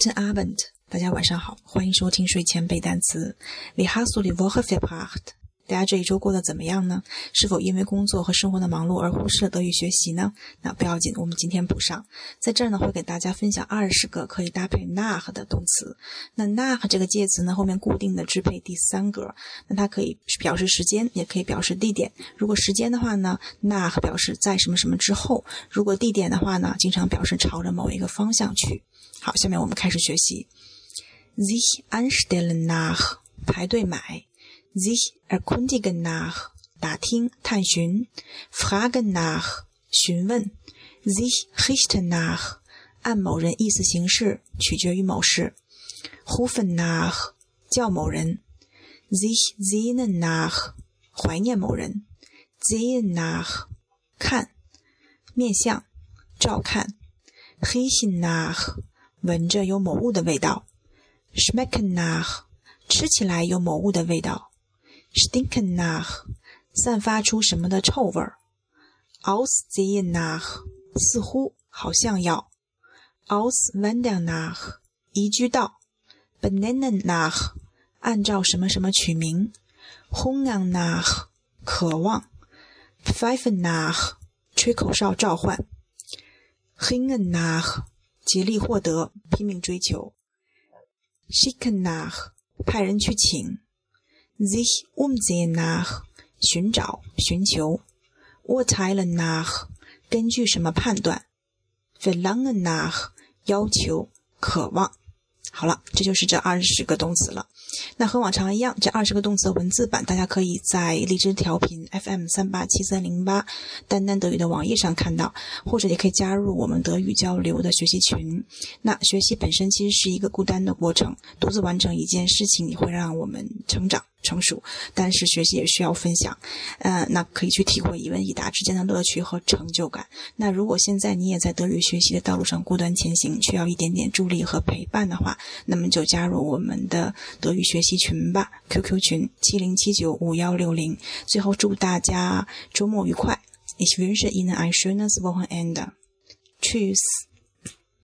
Guten Abend，大家晚上好，欢迎收听睡前背单词。Wie hast du die Woche verbracht？大家这一周过得怎么样呢？是否因为工作和生活的忙碌而忽视了德语学习呢？那不要紧，我们今天补上。在这儿呢，会给大家分享二十个可以搭配 nach 的动词。那 nach 这个介词呢，后面固定的支配第三格，那它可以表示时间，也可以表示地点。如果时间的话呢，nach 表示在什么什么之后；如果地点的话呢，经常表示朝着某一个方向去。好，下面我们开始学习。sich anstellen nach 排队买。Sich erkundigen nach 打听探寻，fragen nach 询问，sich richten nach 按某人意思行事，取决于某事，rufen nach 叫某人，sich sehnen nach 怀念某人，sehen nach 看面相照看，riechen nach 闻着有某物的味道，schmecken nach 吃起来有某物的味道。Stinken nach，散发出什么的臭味儿；aussehen nach，似乎好像要；auswandern nach，移居到；benennen nach，按照什么什么取名；hungern nach，渴望；pfeifen nach，吹口哨召唤；hingen nach，竭力获得，拼命追求；schicken nach，派人去请。Sich umsehen nach 寻找、寻求；urteilen nach 根据什么判断；verlangen nach 要求、渴望。好了，这就是这二十个动词了。那和往常一样，这二十个动词的文字版，大家可以在荔枝调频 FM 三八七三零八丹丹德语的网页上看到，或者也可以加入我们德语交流的学习群。那学习本身其实是一个孤单的过程，独自完成一件事情也会让我们成长。成熟，但是学习也需要分享，呃，那可以去体会一问一答之间的乐趣和成就感。那如果现在你也在德语学习的道路上孤单前行，需要一点点助力和陪伴的话，那么就加入我们的德语学习群吧，QQ 群七零七九五幺六零。最后祝大家周末愉快，Ich wünsche Ihnen ein schönes Wochenende. Tschüss.